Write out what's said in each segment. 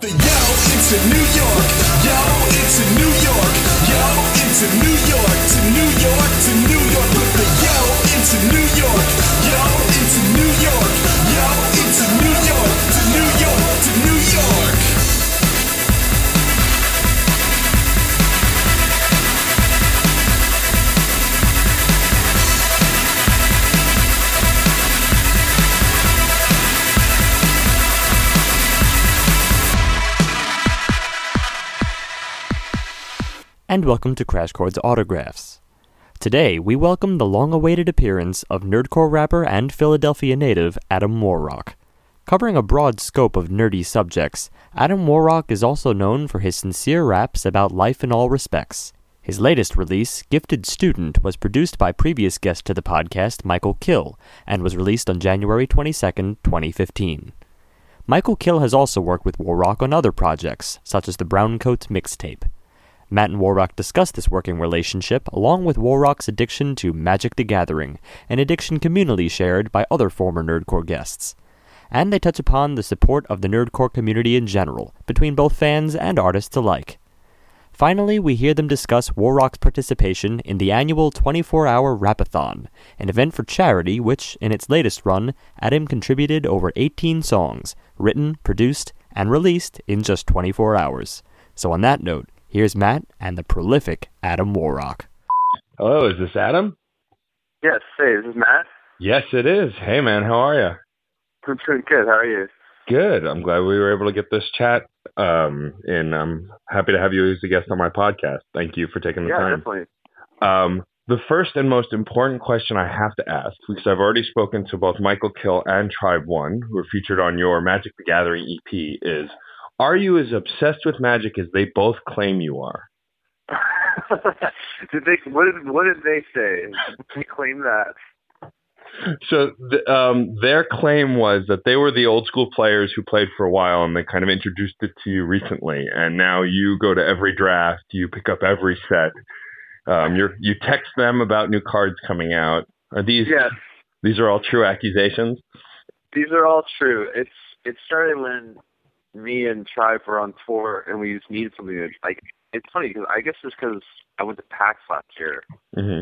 The yo, it's a New York. Yo, it's a New York. Yo, it's a New York. And welcome to Crash Chords Autographs. Today, we welcome the long awaited appearance of nerdcore rapper and Philadelphia native Adam WarRock. Covering a broad scope of nerdy subjects, Adam WarRock is also known for his sincere raps about life in all respects. His latest release, Gifted Student, was produced by previous guest to the podcast, Mikal kHill, and was released on January 22, 2015. Mikal kHill has also worked with WarRock on other projects, such as the Browncoats mixtape. Matt and WarRock discuss this working relationship along with WarRock's addiction to Magic the Gathering, an addiction communally shared by other former Nerdcore guests. And they touch upon the support of the Nerdcore community in general, between both fans and artists alike. Finally, we hear them discuss WarRock's participation in the annual 24 hour Rapathon, an event for charity which, in its latest run, Adam contributed over 18 songs, written, produced, and released in just 24 hours. So, on that note, Here's Matt and the prolific Adam WarRock. Hello, is this Adam? Yes, hey, this is Matt. Yes, it is. Hey, man, how are you? I'm doing good. How are you? Good. I'm glad we were able to get this chat. Um, and I'm happy to have you as a guest on my podcast. Thank you for taking the yeah, time. definitely. Um, the first and most important question I have to ask, because I've already spoken to both Mikal kHill and Tribe One, who are featured on your Magic the Gathering EP, is are you as obsessed with magic as they both claim you are? did they? What did What did they say? They claim that. So th- um, their claim was that they were the old school players who played for a while, and they kind of introduced it to you recently. And now you go to every draft, you pick up every set. Um, you you text them about new cards coming out. Are these? Yes. These are all true accusations. These are all true. It's it started when me and Tribe were on tour, and we just needed something to like. It's funny because I guess it's because I went to PAX last year, hmm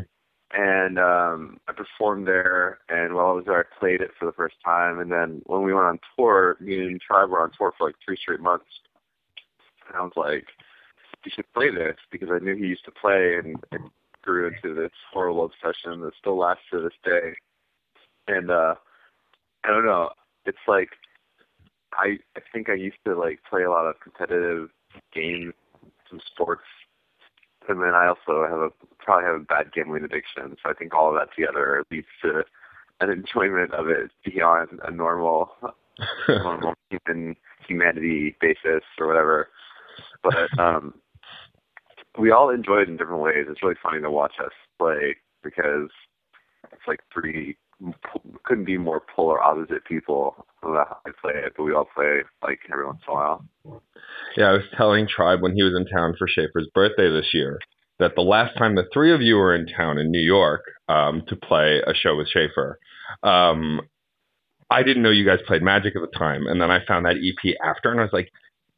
and um I performed there. And while I was there, I played it for the first time. And then when we went on tour, me and Tribe were on tour for like three straight months. And I was like, "You should play this," because I knew he used to play, and it grew into this horrible obsession that still lasts to this day. And uh I don't know. It's like I I think I used to like play a lot of competitive games, some sports, and then I also have a probably have a bad gambling addiction. So I think all of that together leads to an enjoyment of it beyond a normal normal human humanity basis or whatever. But um we all enjoy it in different ways. It's really funny to watch us play because it's like three couldn't be more polar opposite people they play it, but we all play like every once in a while. Yeah, I was telling Tribe when he was in town for Schaefer's birthday this year that the last time the three of you were in town in New York um, to play a show with Schaefer, um, I didn't know you guys played Magic at the time, and then I found that EP after, and I was like,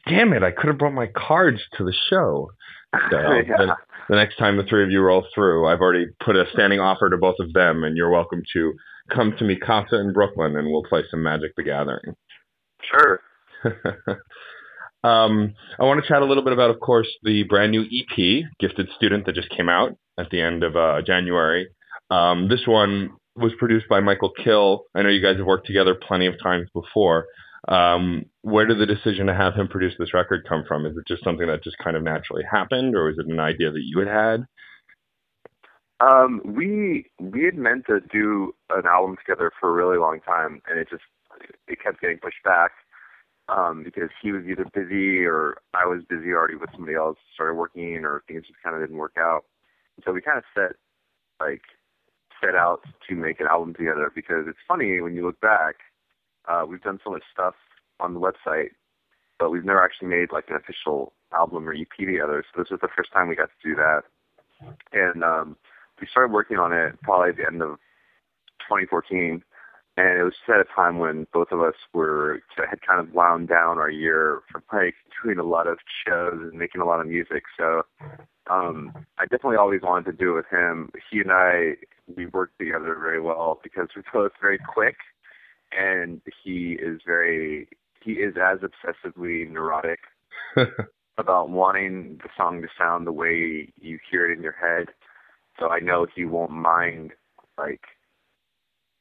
"Damn it! I could have brought my cards to the show." So yeah. the, the next time the three of you roll through, I've already put a standing offer to both of them, and you're welcome to come to Mikasa in Brooklyn, and we'll play some Magic the Gathering. Sure. um, I want to chat a little bit about, of course, the brand new EP, Gifted Student, that just came out at the end of uh, January. Um, this one was produced by Mikal kHill. I know you guys have worked together plenty of times before. Um, where did the decision to have him produce this record come from? Is it just something that just kind of naturally happened, or is it an idea that you had had? Um, we we had meant to do an album together for a really long time, and it just it kept getting pushed back um, because he was either busy or I was busy already with somebody else, started working, or things just kind of didn't work out. So we kind of set like set out to make an album together because it's funny when you look back. Uh, we've done so much stuff on the website, but we've never actually made like an official album or EP together. So this was the first time we got to do that, and um, we started working on it probably at the end of 2014, and it was at a time when both of us were had kind of wound down our year from like doing a lot of shows and making a lot of music. So um I definitely always wanted to do it with him. He and I we worked together very well because we're both very quick and he is very he is as obsessively neurotic about wanting the song to sound the way you hear it in your head. So I know he won't mind like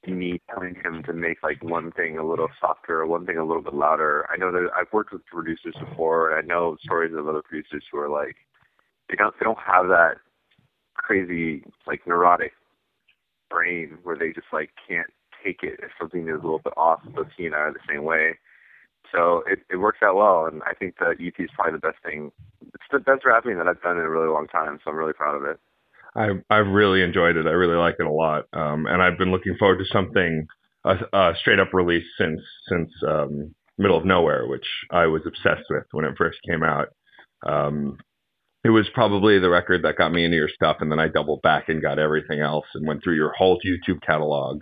me telling him to make like one thing a little softer or one thing a little bit louder. I know that I've worked with producers before and I know stories of other producers who are like they don't they don't have that crazy like neurotic brain where they just like can't take it if something is a little bit off. So he and I are the same way. So it, it works out well, and I think that EP is probably the best thing. It's the best rapping that I've done in a really long time, so I'm really proud of it. I I've really enjoyed it. I really like it a lot, um, and I've been looking forward to something a, a straight up release since since um, Middle of Nowhere, which I was obsessed with when it first came out. Um, it was probably the record that got me into your stuff, and then I doubled back and got everything else and went through your whole YouTube catalog.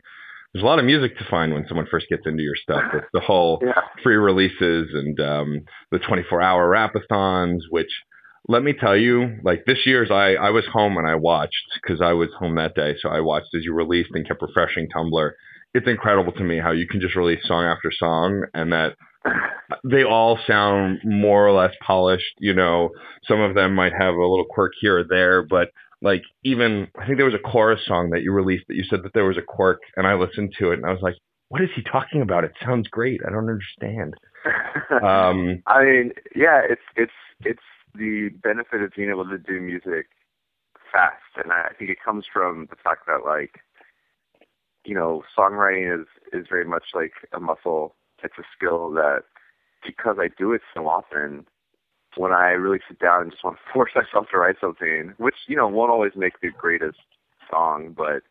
There's a lot of music to find when someone first gets into your stuff. It's the whole Yeah. free releases and um, the 24 hour rapathons, which let me tell you, like this year's, I, I was home and I watched because I was home that day. So I watched as you released and kept refreshing Tumblr. It's incredible to me how you can just release song after song and that they all sound more or less polished. You know, some of them might have a little quirk here or there, but like even I think there was a chorus song that you released that you said that there was a quirk, and I listened to it and I was like, what is he talking about? It sounds great. I don't understand. Um, I mean, yeah, it's it's it's the benefit of being able to do music fast, and I think it comes from the fact that like, you know, songwriting is is very much like a muscle. It's a skill that because I do it so often, when I really sit down and just want to force myself to write something, which you know won't always make the greatest song, but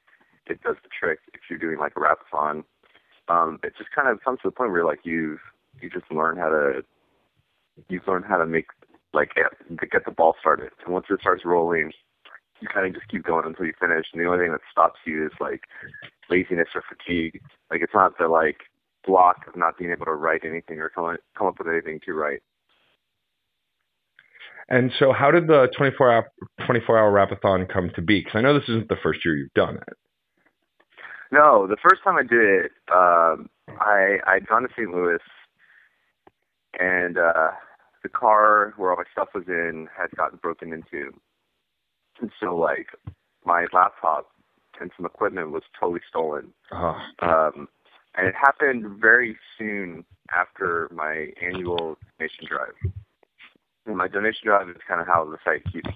it does the trick if you're doing like a rapathon. Um, it just kind of comes to the point where like you you just learn how to you learn how to make like get, get the ball started, and once it starts rolling, you kind of just keep going until you finish. And the only thing that stops you is like laziness or fatigue. Like it's not the like block of not being able to write anything or come come up with anything to write. And so, how did the 24 hour 24 hour rapathon come to be? Because I know this isn't the first year you've done it. No, the first time I did it, um, I I'd gone to St. Louis, and uh, the car where all my stuff was in had gotten broken into, and so like my laptop and some equipment was totally stolen. Oh, Um, and it happened very soon after my annual donation drive. And my donation drive is kind of how the site keeps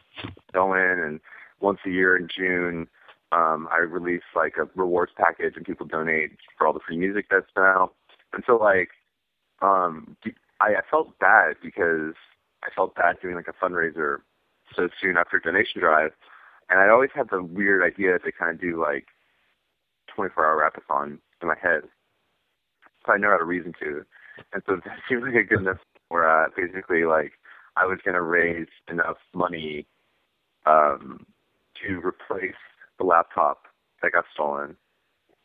going. And once a year in June, um, I release like a rewards package, and people donate for all the free music that's been out. And so, like, um, I, I felt bad because I felt bad doing like a fundraiser so soon after donation drive. And I always had the weird idea to kind of do like 24 hour rapathon in my head. So I never had a reason to. And so that seemed like a good enough where uh, basically like I was going to raise enough money um, to replace the laptop that got stolen.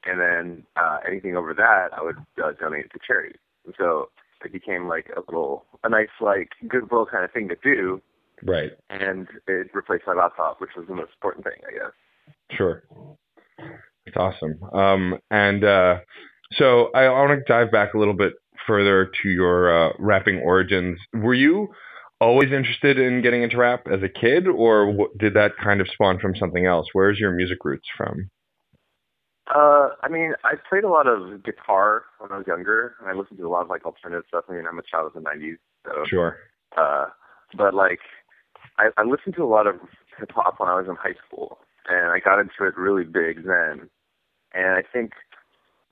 And then uh, anything over that, I would uh, donate to charity. And so it became like a little, a nice like goodwill kind of thing to do. right. And it replaced my laptop, which was the most important thing, I guess. Sure. It's awesome. Um, and uh, so I want to dive back a little bit further to your uh, rapping origins. Were you always interested in getting into rap as a kid, or w- did that kind of spawn from something else? Where's your music roots from? Uh, I mean, I played a lot of guitar when I was younger, and I listened to a lot of like alternative stuff. I mean, I'm a child of the '90s, so Sure. uh, but like, I, I listened to a lot of hip hop when I was in high school, and I got into it really big then. And I think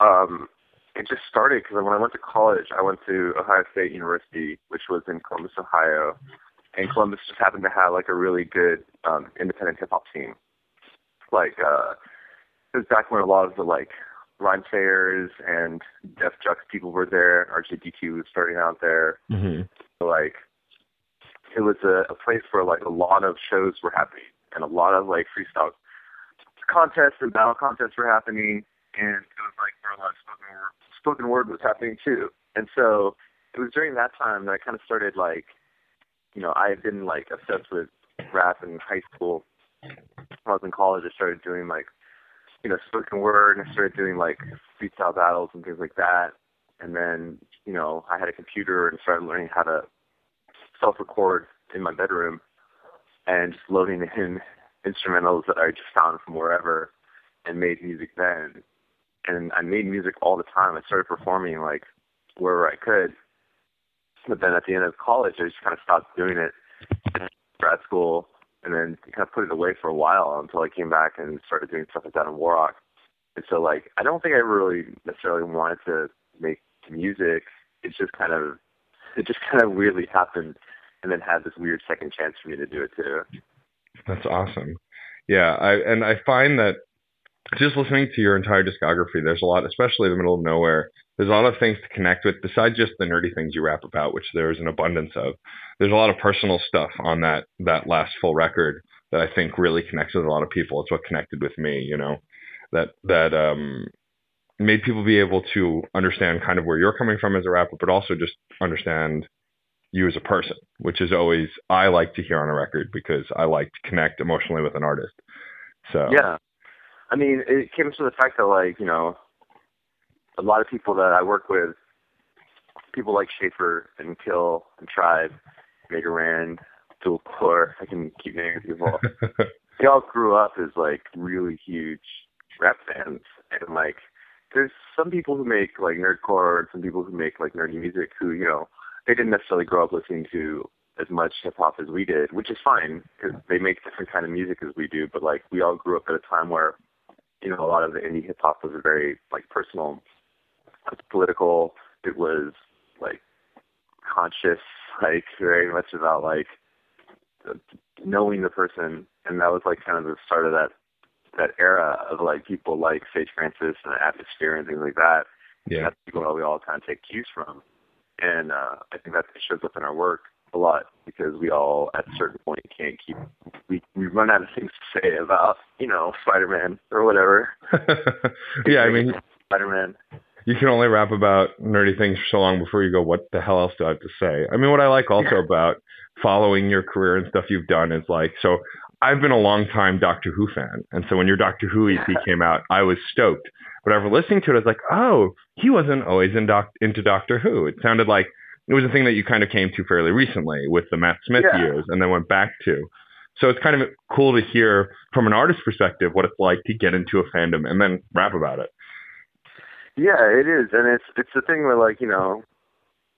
um, it just started because when I went to college, I went to Ohio State University, which was in Columbus, Ohio, and Columbus just happened to have like a really good um, independent hip hop scene. Like, uh, it was back when a lot of the like Rhymesayers and Def Jux people were there. RJD2 was starting out there Mm-hmm. like it was a, a place where like a lot of shows were happening and a lot of like freestyle contests and battle contests were happening and it was like where a lot of spoken word spoken word was happening too. And so it was during that time that I kind of started like, you know, I had been like obsessed with rap in high school. When I was in college, I started doing like, you know, spoken word, and I started doing like freestyle battles and things like that. And then, you know, I had a computer and started learning how to self-record in my bedroom and just loading in instrumentals that I just found from wherever and made music then. And I made music all the time. I started performing like wherever I could. But then at the end of college, I just kind of stopped doing it. Grad school, and then kind of put it away for a while until I came back and started doing stuff like that in WarRock. And so, like, I don't think I really necessarily wanted to make music. It's just kind of, it just kind of weirdly happened, and then had this weird second chance for me to do it too. That's awesome. Yeah, I and I find that just listening to your entire discography, there's a lot, especially the middle of nowhere. There's a lot of things to connect with besides just the nerdy things you rap about, which there is an abundance of. There's a lot of personal stuff on that that last full record that I think really connects with a lot of people. It's what connected with me, you know, that that um, made people be able to understand kind of where you're coming from as a rapper, but also just understand you as a person, which is always I like to hear on a record because I like to connect emotionally with an artist. So Yeah. I mean, it came to the fact that like, you know, a lot of people that I work with, people like Schaefer and kHill and Tribe, Mega Ran, Dual Core, I can keep naming people. they all grew up as like really huge rap fans and like there's some people who make like nerdcore and some people who make like nerdy music who, you know, they didn't necessarily grow up listening to as much hip hop as we did, which is fine because they make different kind of music as we do. But like we all grew up at a time where, you know, a lot of the indie hip hop was very like personal, it was political. It was like conscious, like very much about like knowing the person, and that was like kind of the start of that that era of like people like Sage Francis and the Atmosphere and things like that. yeah, That's people that we all kind of take cues from. And uh, I think that shows up in our work a lot because we all, at a certain point, can't keep, we, we run out of things to say about, you know, Spider-Man or whatever. yeah. I mean, Spider-Man. you can only rap about nerdy things for so long before you go, what the hell else do I have to say? I mean, what I like also about following your career and stuff you've done is like, so I've been a long time Doctor Who fan. And so when your Doctor Who EP came out, I was stoked. But after listening to it, I was like, oh, he wasn't always in doc- into Doctor Who. It sounded like it was a thing that you kind of came to fairly recently with the Matt Smith Yeah. years and then went back to. So it's kind of cool to hear from an artist perspective what it's like to get into a fandom and then rap about it. Yeah, it is, and it's it's the thing where like you know,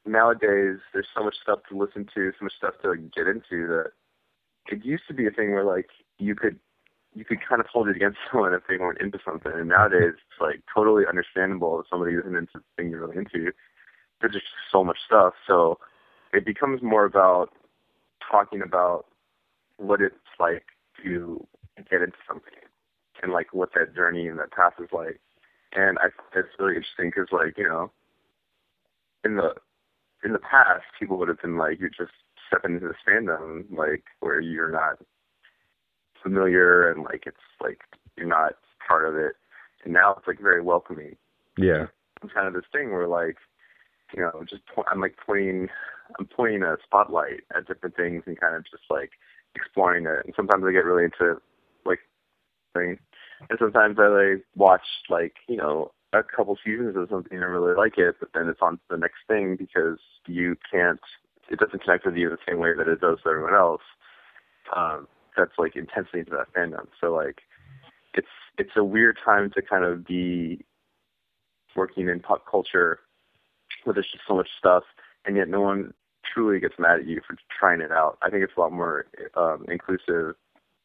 nowadays there's so much stuff to listen to, so much stuff to get into that it used to be a thing where like you could you could kind of hold it against someone if they weren't into something, and nowadays it's like totally understandable if somebody isn't into the thing you're really into. There's just so much stuff, so it becomes more about talking about what it's like to get into something and like what that journey and that path is like. And I think it's really interesting because, like, you know, in the in the past, people would have been like, you're just stepping into this fandom, like, where you're not familiar and like it's like you're not part of it. And now it's like very welcoming. Yeah. It's kind of this thing where like, you know, just po- I'm like pointing, I'm pointing a spotlight at different things and kind of just like exploring it. And sometimes I get really into like things, and sometimes I like watch like you know a couple seasons of something and I really like it, but then it's on to the next thing because you can't, it doesn't connect with you the same way that it does with everyone else. Um, that's like intensely into that fandom. So like, it's it's a weird time to kind of be working in pop culture where there's just so much stuff, and yet no one truly gets mad at you for trying it out. I think it's a lot more um, inclusive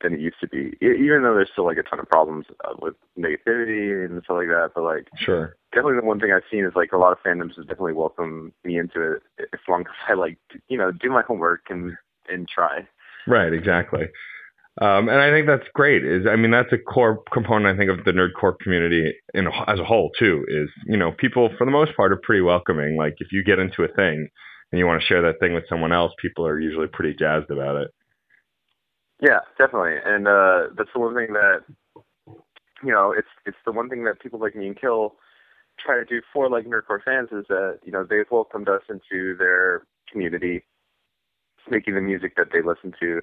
than it used to be, E- even though there's still like a ton of problems uh, with negativity and stuff like that. But like, Sure. definitely the one thing I've seen is like a lot of fandoms has definitely welcomed me into it as long as I like, you know, do my homework and and try. Right, exactly. Um, and I think that's great. Is I mean that's a core component I think of the nerdcore community in as a whole too. Is you know people for the most part are pretty welcoming. Like if you get into a thing and you want to share that thing with someone else, people are usually pretty jazzed about it. Yeah, definitely. And uh that's the one thing that you know, it's it's the one thing that people like me and kHill try to do for like nerdcore fans is that you know they've welcomed us into their community, making the music that they listen to.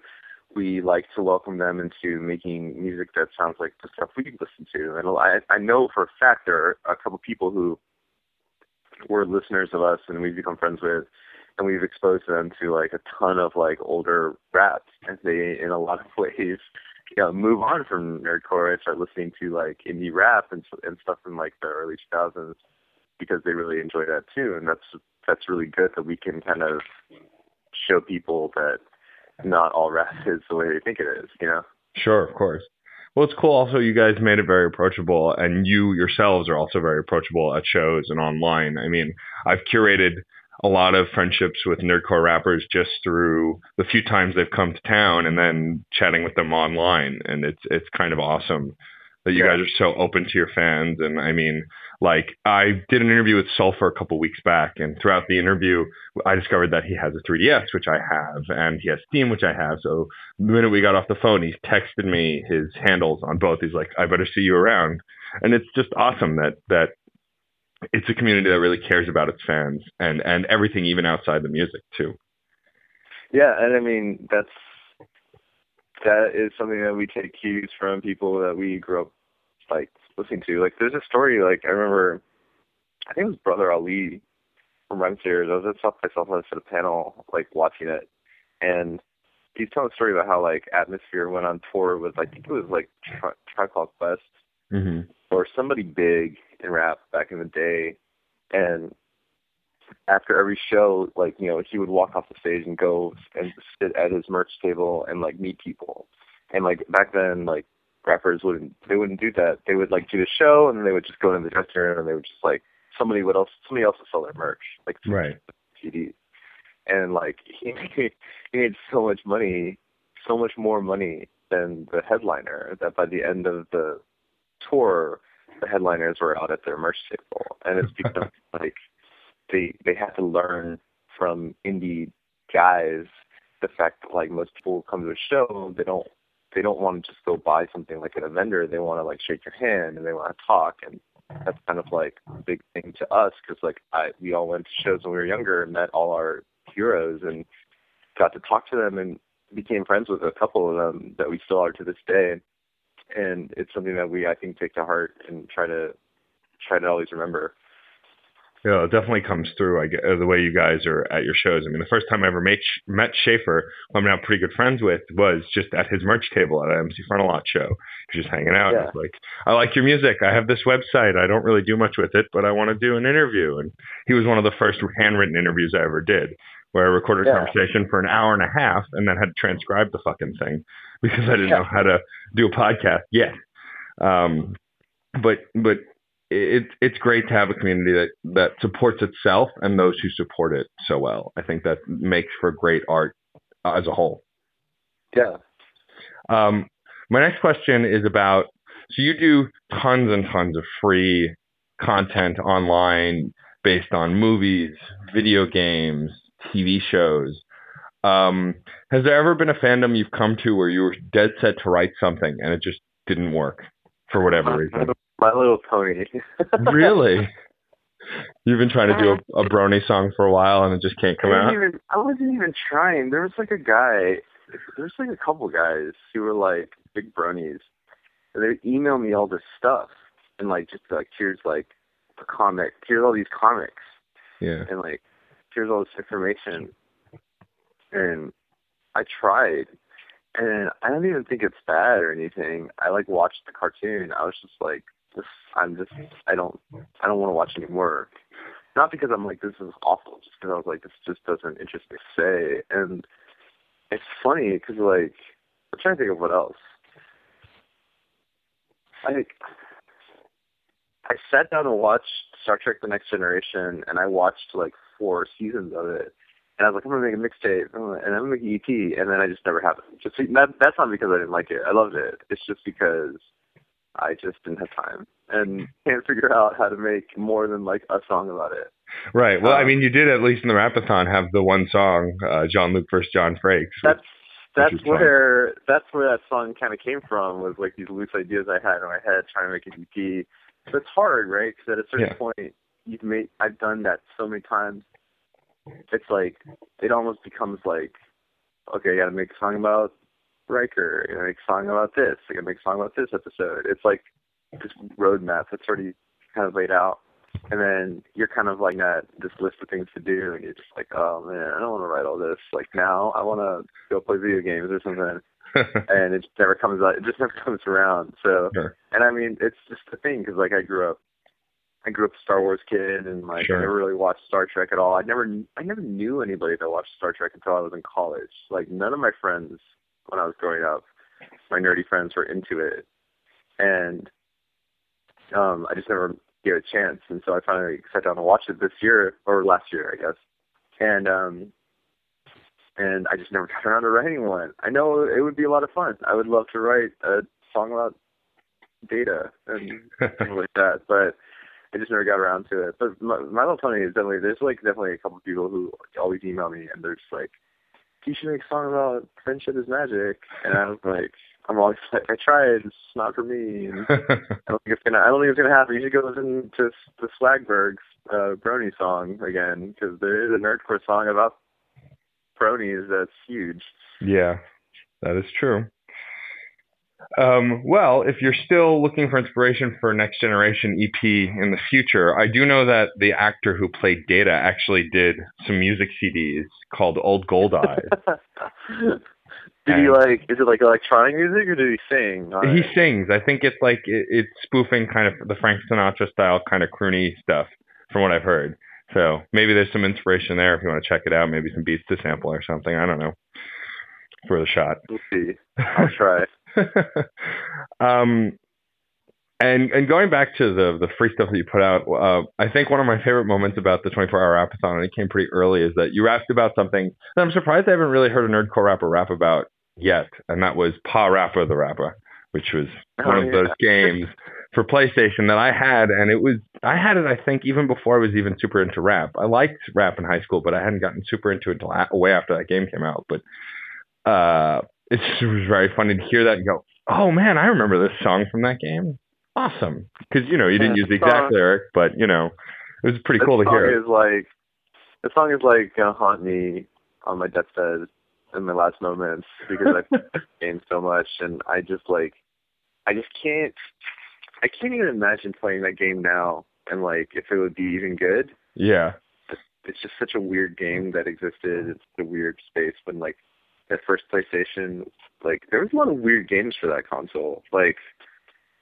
We like to welcome them into making music that sounds like the stuff we listen to. And I, I know for a fact there are a couple people who were listeners of us and we've become friends with, and we've exposed them to like a ton of like older rap, and they in a lot of ways you know, move on from nerdcore and start listening to like indie rap and and stuff in like the early 2000s because they really enjoy that too, and that's that's really good that we can kind of show people that not all rap is the way they think it is, you know. Sure, of course. Well, it's cool. Also, you guys made it very approachable, and you yourselves are also very approachable at shows and online. I mean, I've curated a lot of friendships with nerdcore rappers just through the few times they've come to town, and then chatting with them online, and it's it's kind of awesome that you guys are so open to your fans. And I mean, like I did an interview with Sulfur a couple weeks back, and throughout the interview, I discovered that he has a 3DS, which I have, and he has Steam, which I have. So the minute we got off the phone, he texted me his handles on both. He's like, "I better see you around," and it's just awesome that that it's a community that really cares about its fans and and everything, even outside the music too. Yeah, and I mean that's that is something that we take cues from people that we grew up like listening to. Like there's a story like I remember I think it was Brother Ali from Rhymesayers. I was at South by Southwest at a panel like watching it and he's telling a story about how like Atmosphere went on tour with I think it was like Tri- Tribe Quest Mm-hmm. or somebody big in rap back in the day and after every show like you know he would walk off the stage and go and sit at his merch table and like meet people and like back then like rappers wouldn't they wouldn't do that. They would like do the show and then they would just go into the dressing room and they would just like somebody would else somebody else would sell their merch like Right. CDs and like he made, he made so much money so much more money than the headliner that by the end of the tour the headliners were out at their merch table. And it's because like they they had to learn from indie guys the fact that like most people come to a show they don't they don't want to just go buy something like at a vendor they want to like shake your hand and they want to talk and that's kind of like a big thing to us because like I we all went to shows when we were younger and met all our heroes and got to talk to them and became friends with a couple of them that we still are to this day and it's something that we I think take to heart and try to try to always remember. Yeah, it definitely comes through. I uh, the way you guys are at your shows. I mean, the first time I ever met met Schaefer, who I'm now pretty good friends with, was just at his merch table at an MC Frontalot show. Just hanging out. Yeah. Like, I like your music. I have this website. I don't really do much with it, but I want to do an interview. And he was one of the first handwritten interviews I ever did, where I recorded a Yeah. conversation for an hour and a half and then had to transcribe the fucking thing because I didn't Yeah. know how to do a podcast yet. Um, but but it's it's great to have a community that that supports itself and those who support it so well. I think that makes for great art uh, as a whole. Yeah. Um, my next question is about so you do tons and tons of free content online based on movies, video games, TV shows. Um, has there ever been a fandom you've come to where you were dead set to write something and it just didn't work for whatever reason? My Little Pony. really? You've been trying to do a, a brony song for a while and it just can't come I out. even I wasn't even trying. There was like a guy there was like a couple guys who were like big bronies. And they would email me all this stuff and like just like here's like the comic here's all these comics Yeah. and like here's all this information and I tried and I don't even think it's bad or anything. I like watched the cartoon. I was just like I'm just I don't I don't want to watch anymore. Not because I'm like this is awful, just because I was like this just doesn't interest me say. And it's funny because like I'm trying to think of what else. I I sat down and watched Star Trek: The Next Generation, and I watched like four seasons of it. And I was like, I'm gonna make a mixtape, and I'm gonna make EP, and then I just never happened. Just that, that's not because I didn't like it. I loved it. It's just because I just didn't have time and can't figure out how to make more than like a song about it. Right. Well, I Um, mean, you did at least in the Rapathon have the one song, uh, Jean-Luc versus John Frakes. That's that's is fun. where that's where that song kind of came from. Was like these loose ideas I had in my head trying to make an EP, So it's hard, right? Because at a certain Yeah. point, you've made. I've done that so many times. It's like it almost becomes like, okay, I got to make a song about Riker. To make a song about this. To make a song about this episode. It's like this roadmap that's already kind of laid out, and then you're kind of like that this list of things to do, and you're just like, oh man, I don't want to write all this. Like now, I want to go play video games or something and it just never comes out. It just never comes around. So, Sure. and I mean, it's just the thing because like I grew up, I grew up a Star Wars kid, and like Sure. I never really watched Star Trek at all. I never, I never knew anybody that watched Star Trek until I was in college. Like none of my friends when I was growing up, my nerdy friends were into it, and um, I just never gave it a chance. And so I finally sat down and watched it this year or last year, I guess, and um and I just never got around to writing one. I know it would be a lot of fun. I would love to write a song about data and things like that, but I just never got around to it. But My, My Little Pony is definitely there's like definitely a couple of people who always email me and they're just like, "You should make a song about friendship is magic," and I'm like, I'm always like, I tried, it's not for me. And I don't think it's gonna. I don't think it's gonna happen. You should go listen to the Swagbergs uh, Brony song again because there is a nerdcore song about bronies that's huge. Yeah, that is true. Um, well, if you're still looking for inspiration for Next Generation EP in the future, I do know that the actor who played Data actually did some music CDs called Old Gold Eyes. did he like? Is it like electronic music or did he sing? he it? sings. I think it's like it, it's spoofing kind of the Frank Sinatra style kind of croony stuff, from what I've heard. So maybe there's some inspiration there if you want to check it out. Maybe some beats to sample or something. I don't know. For the shot. We'll see. I'll try. um, and and going back to the the free stuff that you put out, uh, I think one of my favorite moments about the 24 hour rapathon, and it came pretty early, is that you rapped about something that I'm surprised I haven't really heard a nerdcore rapper rap about yet, and that was PaRappa the Rapper, which was one Oh, of yeah. those games for PlayStation that I had, and it was I had it I think even before I was even super into rap. I liked rap in high school, but I hadn't gotten super into it until a- way after that game came out. But uh, it's, it was very funny to hear that and go, oh man, I remember this song from that game. Awesome, because you know you didn't Yeah, use the exact song- lyric, but you know it was pretty cool to hear. it. Is like the song is like gonna haunt me on my deathbed in my last moments because I've gained so much, and I just like I just can't I can't even imagine playing that game now and like if it would be even good. Yeah, It's just such a weird game that existed. It's a weird space when like that first PlayStation, like there was a lot of weird games for that console. Like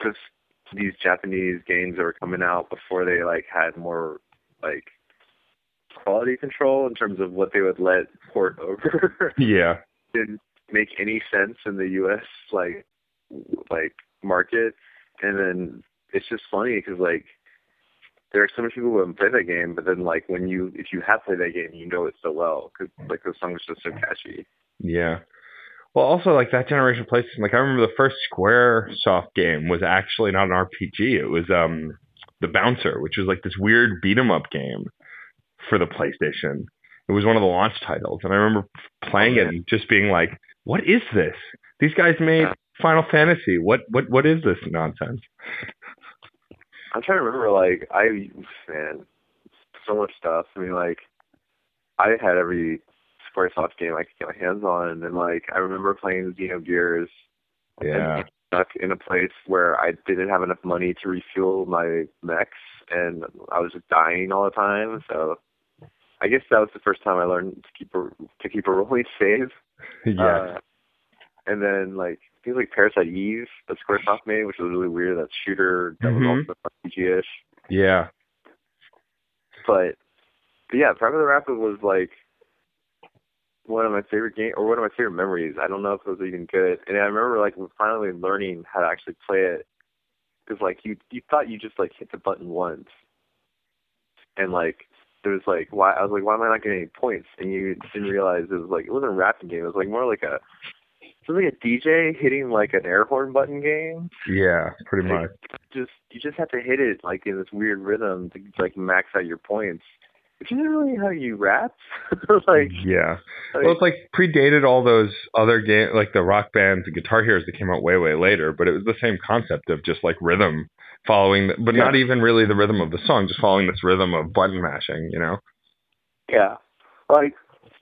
just these Japanese games that were coming out before they like had more like quality control in terms of what they would let port over yeah, didn't make any sense in the U.S. like like market, and then it's just funny because like there are so many people who haven't played that game, but then like when you if you have played that game, you know it so well because like the songs are just so catchy. Yeah. Well, also like that generation of PlayStation. Like I remember the first SquareSoft game was actually not an RPG. It was um the Bouncer, which was like this weird beat 'em up game for the PlayStation. It was one of the launch titles, and I remember playing it and just being like, "What is this? These guys made. Final Fantasy. What what what is this nonsense?" I'm trying to remember like I man so much stuff. I mean like I had every SquareSoft game I could get my hands on, and like I remember playing Xenogears Yeah, and stuck in a place where I didn't have enough money to refuel my mechs, and I was just dying all the time. So I guess that was the first time I learned to keep a to keep a rolling save. yeah, Uh, and then like things like Parasite Eve that SquareSoft made, which was really weird. That shooter that Mhm. was also RPG-ish. yeah. But, but yeah, PaRappa the Rapper was like one of my favorite game or one of my favorite memories. I don't know if it was even good. And I remember like finally learning how to actually play it because like you you thought you just like hit the button once, and like there was like why I was like why am I not getting any points? And you didn't realize it was like it wasn't a rapping game. It was like more like a it was like a DJ hitting like an air horn button game Yeah, pretty Like, much. just you just have to hit it like in this weird rhythm to like max out your points. Which isn't really how you rap. like, yeah. like Well, it's like predated all those other game, like the rock bands, and Guitar Heroes that came out way, way later. But it was the same concept of just like rhythm following, the, but Yeah. not even really the rhythm of the song, just following this rhythm of button mashing. You know? Yeah, like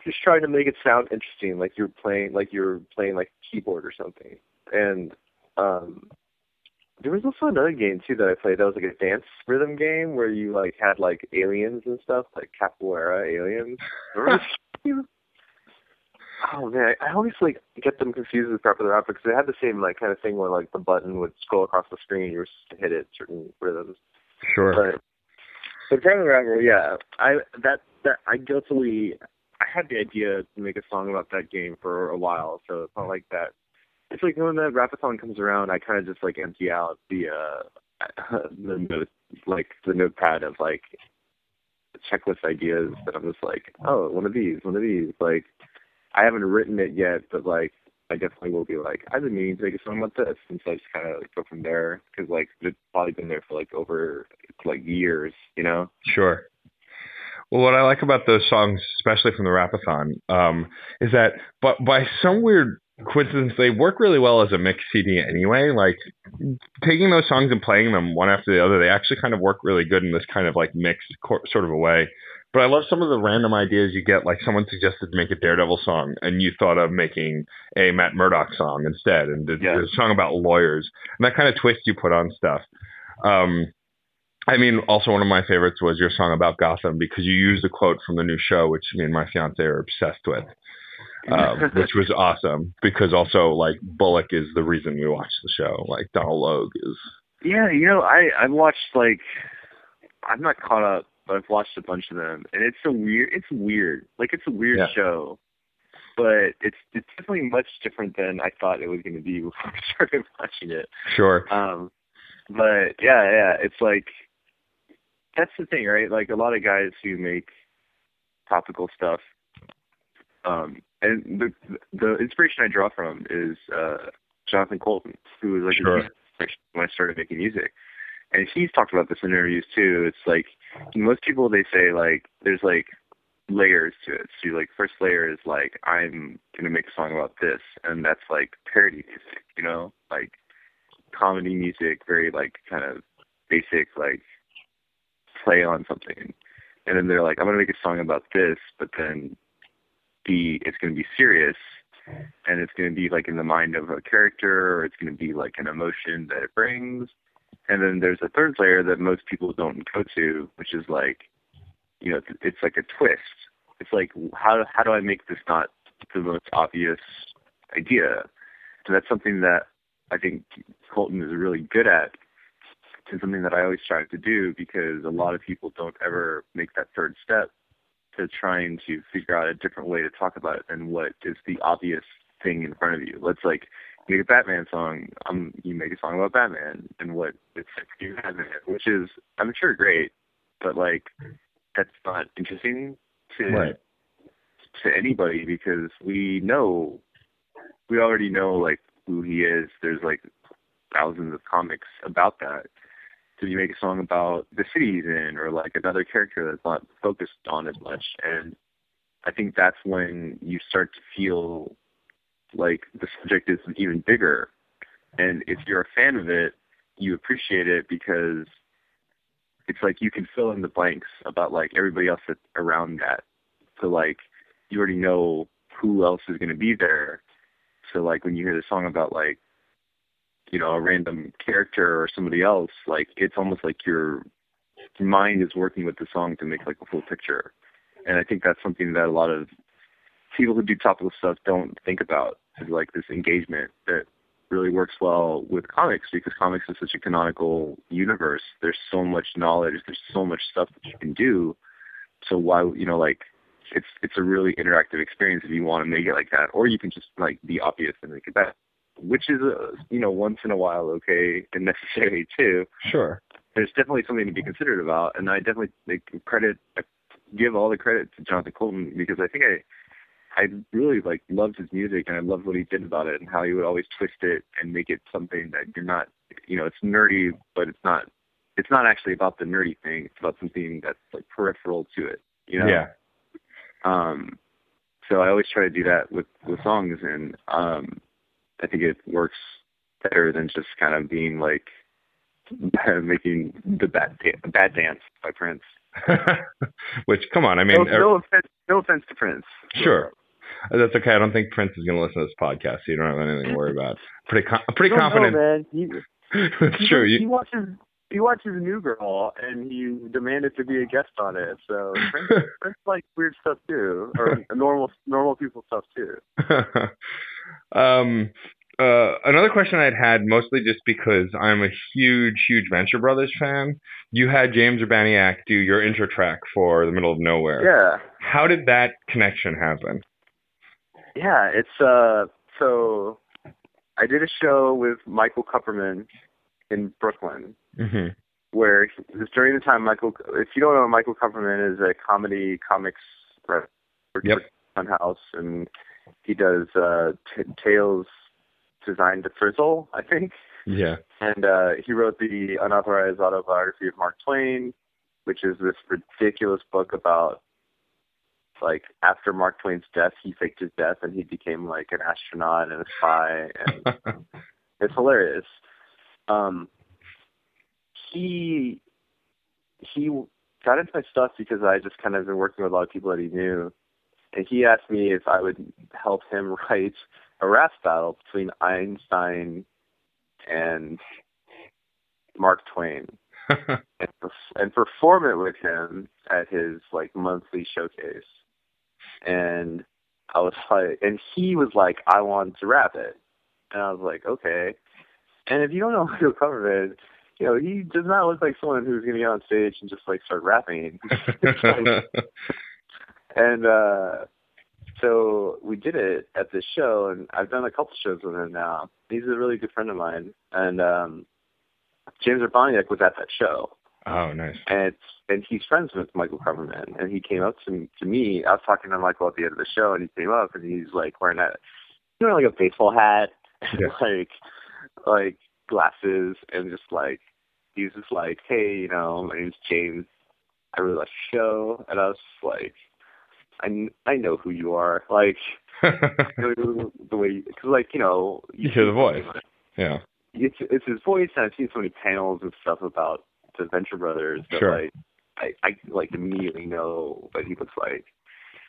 just trying to make it sound interesting, like you're playing, like you're playing like keyboard or something. And um, there was also another game too that I played that was like a dance rhythm game where you like had like aliens and stuff, like capoeira aliens. Remember this game? Oh man, I always like get them confused with PaRappa the Rapper because they had the same like kind of thing where like the button would scroll across the screen, and you were supposed to hit it certain rhythms. Sure. But but PaRappa the Rapper, yeah, I that that I guiltily I had the idea to make a song about that game for a while, so it's not like that. It's like when the rapathon comes around, I kind of just like empty out the uh the note like the notepad of like checklist ideas that I'm just like, oh, one of these, one of these. Like, I haven't written it yet, but like, I definitely will be like, I've been meaning to make a song about this, and so I just kind of like, go from there because like it's probably been there for like over like years, you know. Sure. Well, what I like about those songs, especially from the Rapathon, um, is that, but by some weird coincidence, they work really well as a mix CD anyway. Like taking those songs and playing them one after the other, they actually kind of work really good in this kind of like mixed cor- sort of a way. But I love some of the random ideas you get. Like someone suggested to make a Daredevil song, and you thought of making a Matt Murdock song instead, and did Yeah. a song about lawyers, and that kind of twist you put on stuff. Um, I mean, also one of my favorites was your song about Gotham because you used a quote from the new show, which me and my fiance are obsessed with, um, which was awesome because also like Bullock is the reason we watch the show. Like Donald Logue is. Yeah, you know, I I've watched like I'm not caught up, but I've watched a bunch of them, and it's a weird. It's weird. Like it's a weird Yeah. show, but it's it's definitely much different than I thought it was going to be when I started watching it. Sure. Um, but yeah, yeah, it's like that's the thing, right? Like a lot of guys who make topical stuff, um, and the the inspiration I draw from is uh, Jonathan Coulton, who was like Sure. when I started making music, and he's talked about this in interviews too. It's like most people they say like there's like layers to it. So like first layer is like I'm gonna make a song about this, and that's like parody music, you know, like comedy music, very like kind of basic like play on something. And then they're like, I'm gonna make a song about this, but then be it's gonna be serious and it's gonna be like in the mind of a character or it's gonna be like an emotion that it brings. And then there's a third layer that most people don't go to, which is like, you know, it's, it's like a twist. It's like how how do I make this not the most obvious idea? And that's something that I think Coulton is really good at and something that I always strive to do because a lot of people don't ever make that third step to trying to figure out a different way to talk about it than what is the obvious thing in front of you. Let's like make a Batman song. Um, you make a song about Batman and what it's like you Batman, which is I'm sure great, but like that's not interesting to Right. to anybody because we know we already know like who he is. There's like thousands of comics about that. So you make a song about the city he's in or like another character that's not focused on as much and I think that's when you start to feel like the subject is even bigger. And if you're a fan of it, you appreciate it because it's like you can fill in the blanks about like everybody else that's around that. So like you already know who else is going to be there. So like when you hear the song about like you know a random character or somebody else, like it's almost like your mind is working with the song to make like a full picture. And I think that's something that a lot of people who do topical stuff don't think about is like this engagement that really works well with comics because comics is such a canonical universe. There's so much knowledge, there's so much stuff that you can do. So why you know like it's it's a really interactive experience if you want to make it like that, or you can just like be obvious and make it that, which is uh, you know once in a while okay and necessary too. Sure. There's definitely something to be considered about, and I definitely like, credit I give all the credit to Jonathan Coulton because I think I I really like loved his music and I loved what he did about it and how he would always twist it and make it something that you're not you know it's nerdy but it's not it's not actually about the nerdy thing it's about something that's like peripheral to it you know Yeah. um so I always try to do that with with songs and um I think it works better than just kind of being like making the bad da- bad dance by Prince. Which, come on, I mean, no, er- no offense, no offense to Prince. sure, that's okay. I don't think Prince is going to listen to this podcast, so you don't have anything to worry about. Pretty, com- pretty I don't confident. know, man. He, That's he, true. He You, watches he watches a New Girl and he demanded to be a guest on it. So Prince, Prince likes weird stuff too, or normal normal people stuff too. um, uh, another question I'd had, mostly just because I'm a huge, huge Venture Brothers fan. You had James Urbaniak do your intro track for The Middle of Nowhere. Yeah, How did that connection happen? yeah. It's uh. So I did a show with Michael Kupperman in Brooklyn. Hmm where was during the time Michael. If you don't know, Michael Kupperman is a comedy comics writer for Yep. Funhouse, and he does uh, t- tales designed to Thrizzle, I think. Yeah. And uh, he wrote the unauthorized autobiography of Mark Twain, which is this ridiculous book about like after Mark Twain's death, he faked his death and he became like an astronaut and a spy, and it's hilarious. Um, he he got into my stuff because I just kind of been working with a lot of people that he knew, and he asked me if I would help him write a rap battle between Einstein and Mark Twain and, and perform it with him at his like monthly showcase. And I was like, and he was like, I want to rap it, and I was like, okay. And if you don't know who cover it, you know, he does not look like someone who's going to get on stage and just like start rapping. and uh so we did it at this show and I've done a couple shows with him now. He's a really good friend of mine. And um James Urbaniak was at that show oh, nice. and and he's friends with Michael Kupperman and he came up to to me. I was talking to Michael at the end of the show and he came up and he's like wearing that you know like a baseball hat Yeah. like like glasses and just like he was just like, Hey, you know, my name's James. I really like the show and I was just like I, I know who you are. Like the way, because like you know, You hear the voice. yeah. It's it's his voice, and I've seen so many panels and stuff about the Venture Brothers that Sure. like I I like immediately know what he looks like.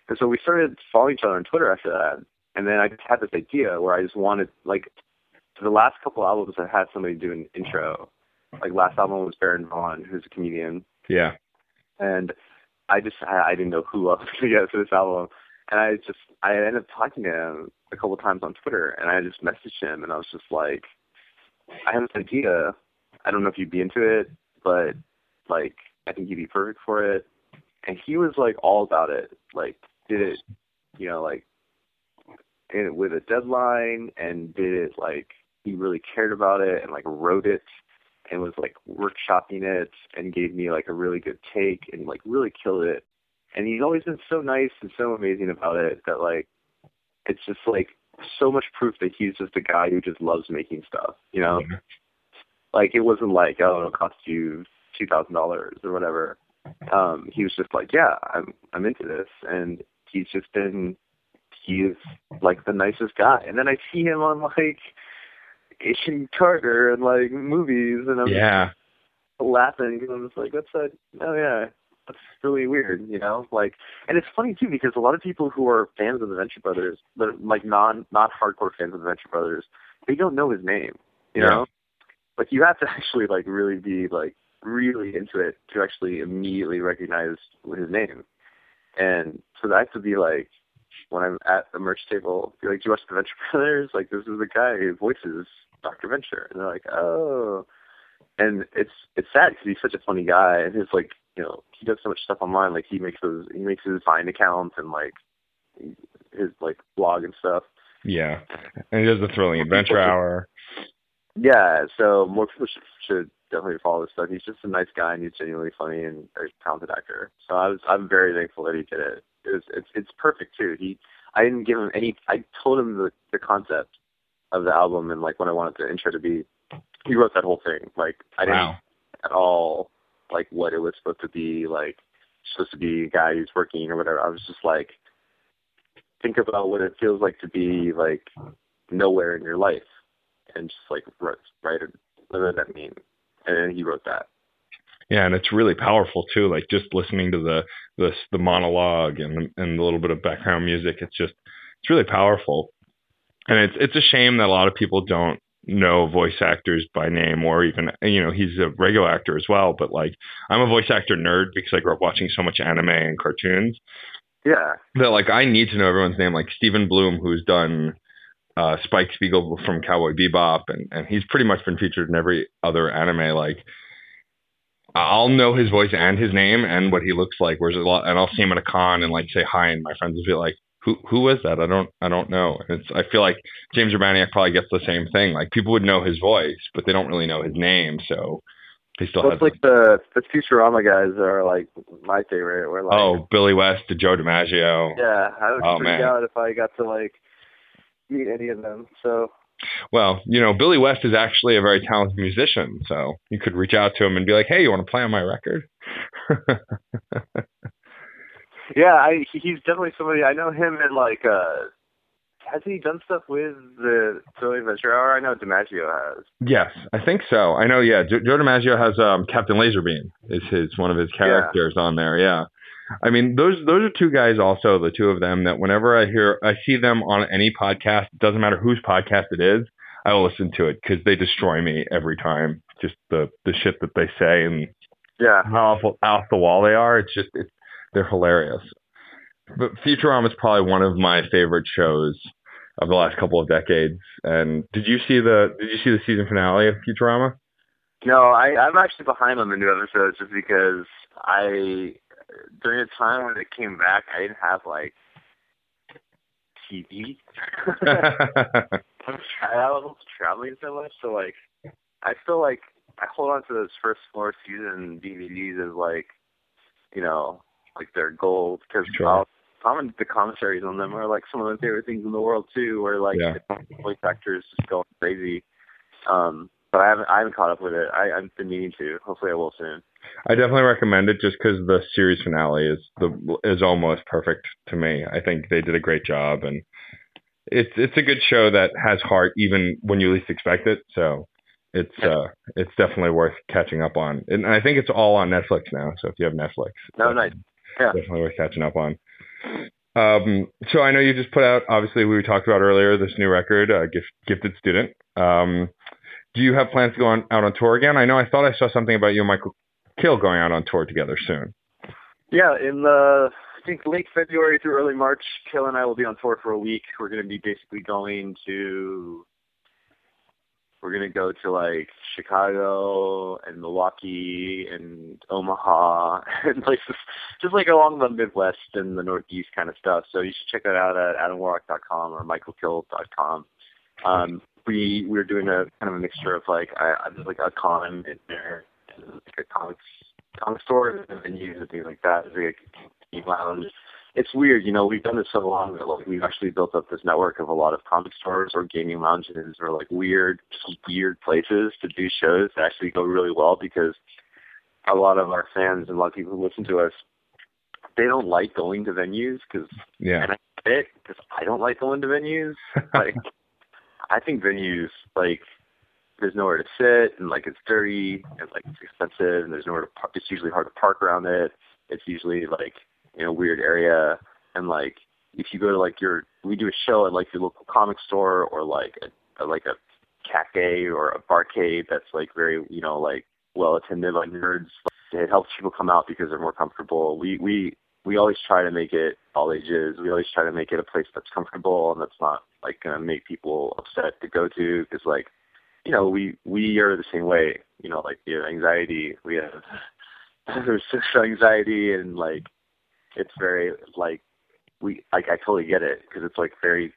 And so we started following each other on Twitter after that, and then I just had this idea where I just wanted like for the last couple albums I had somebody do an intro. Like last album was Baron Vaughn, who's a comedian, Yeah. and I just I, I didn't know who else to get for this album, and I just I ended up talking to him a couple times on Twitter, and I just messaged him, and I was just like, I have this idea. I don't know if you'd be into it, but like I think you'd be perfect for it. And he was like all about it. Like did it, you know, like and with a deadline, and did it like he really cared about it, and like wrote it, and was like workshopping it, and gave me like a really good take, and like really killed it. And he's always been so nice and so amazing about it that like it's just like so much proof that he's just a guy who just loves making stuff, you know? Yeah. Like it wasn't like, oh, it'll cost you two thousand dollars or whatever. Um, he was just like, Yeah, I'm I'm into this and he's just been he's like the nicest guy. And then I see him on like Agent Carter and like movies and I'm Yeah. laughing because I'm just like, that's a, oh yeah, that's really weird, you know? Like, and it's funny too because a lot of people who are fans of the Venture Brothers, but like non not hardcore fans of the Venture Brothers, they don't know his name, you Yeah. know? Like you have to actually like really be like really into it to actually immediately recognize his name, and so I have to be like. When I'm at the merch table, be like, "Do you watch the Venture Brothers? Like, this is the guy who voices Dr. Venture." And they're like, "Oh," and it's it's sad because he's such a funny guy and his like you know he does so much stuff online like he makes those he makes his Vine accounts and like his like blog and stuff Yeah. And he does the Thrilling Adventure Hour. yeah so more people should, should definitely follow his stuff he's just a nice guy and he's genuinely funny and a talented actor so I was I'm very thankful that he did it it was it's it's perfect too he I didn't give him any I told him the the concept of the album and like what I wanted the intro to be he wrote that whole thing like I didn't Wow. at all like what it was supposed to be like supposed to be a guy who's working or whatever. I was just like think about what it feels like to be like nowhere in your life and just like write write it what does that mean? and then he wrote that. Yeah, and it's really powerful too. Like just listening to the the the monologue and and a little bit of background music. It's just it's really powerful, and it's it's a shame that a lot of people don't know voice actors by name or even you know he's a regular actor as well. But like I'm a voice actor nerd because I grew up watching so much anime and cartoons Yeah, that like I need to know everyone's name. Like Steven Blum, who's done uh, Spike Spiegel from Cowboy Bebop, and and he's pretty much been featured in every other anime. Like I'll know his voice and his name and what he looks like. Whereas a lot, and I'll see him at a con and like say hi, and my friends will be like, "Who who was that? I don't I don't know." And it's I feel like James Urbaniak probably gets the same thing. Like people would know his voice, but they don't really know his name, so he still well, has. it's like the the Futurama guys are like my favorite. We're like, oh, Billy West to John DiMaggio. yeah, I would Oh, freak man. out if I got to like meet any of them. So Well, you know, Billy West is actually a very talented musician, so you could reach out to him and be like, "Hey, you want to play on my record?" yeah, I he's definitely somebody I know him and like uh has he done stuff with the Thrilling Adventure Hour? I know DiMaggio has. yes, I think so. I know. Yeah, Jo- John DiMaggio has um, Captain Laserbeam is his one of his characters on there. Yeah, I mean those those are two guys also the two of them that whenever I hear I see them on any podcast, it doesn't matter whose podcast it is, I will listen to it because they destroy me every time. Just the the shit that they say and Yeah. how off, off the wall they are. It's just it's, they're hilarious. But Futurama is probably one of my favorite shows of the last couple of decades. And did you see the did you see the season finale of Futurama? No, I, I'm actually behind on the new episodes just because I during the time when it came back, I didn't have like TV. I was traveling so much, so like I feel like I hold on to those first four season DVDs as like you know like they're gold because Sure. comment the commentaries on them are like some of my favorite things in the world too. Where like Yeah. the voice actors just going crazy. Um, but I haven't I haven't caught up with it. I, I've been meaning to. Hopefully, I will soon. I definitely recommend it just because the series finale is the is almost perfect to me. I think they did a great job, and it's it's a good show that has heart even when you least expect it. So it's uh it's definitely worth catching up on, and I think it's all on Netflix now. So if you have Netflix, No, nice. Yeah. definitely worth catching up on. Um, so I know you just put out, obviously we talked about earlier this new record, uh, Gift, Gifted Student. Um, do you have plans to go on, out on tour again? I know I thought I saw something about you and Mikal kHill going out on tour together soon. Yeah, in the I think late February through early March, Kill and I will be on tour for a week. We're going to be basically going to we're to go to like Chicago and Milwaukee and Omaha and places just like along the Midwest and the Northeast kind of stuff. So you should check that out at adamwarrock.com or mikalkhill.com. Um, we we were doing a kind of a mixture of like I, I like a con in there, and like a comics comic store and venues and things like that. There's like a lounge. It's weird, you know. We've done this so long that like we've actually built up this network of a lot of comic stores or gaming lounges or like weird, just weird places to do shows that actually go really well because a lot of our fans and a lot of people who listen to us, they don't like going to venues because Yeah. and I get it because I don't like going to venues. Like, I think venues like there's nowhere to sit and like it's dirty and like it's expensive and there's nowhere to park. It's usually hard to park around it. It's usually like in a weird area and like if you go to like your we do a show at like your local comic store or like a, a like a cafe or a barcade that's like very you know like well attended by nerds. It helps people come out because they're more comfortable. We we we always try to make it all ages. We always try to make it a place that's comfortable and that's not like to make people upset to go to because like you know we we are the same way. You know like you know, anxiety. We have social anxiety and like it's very like we like I totally get it because it's like very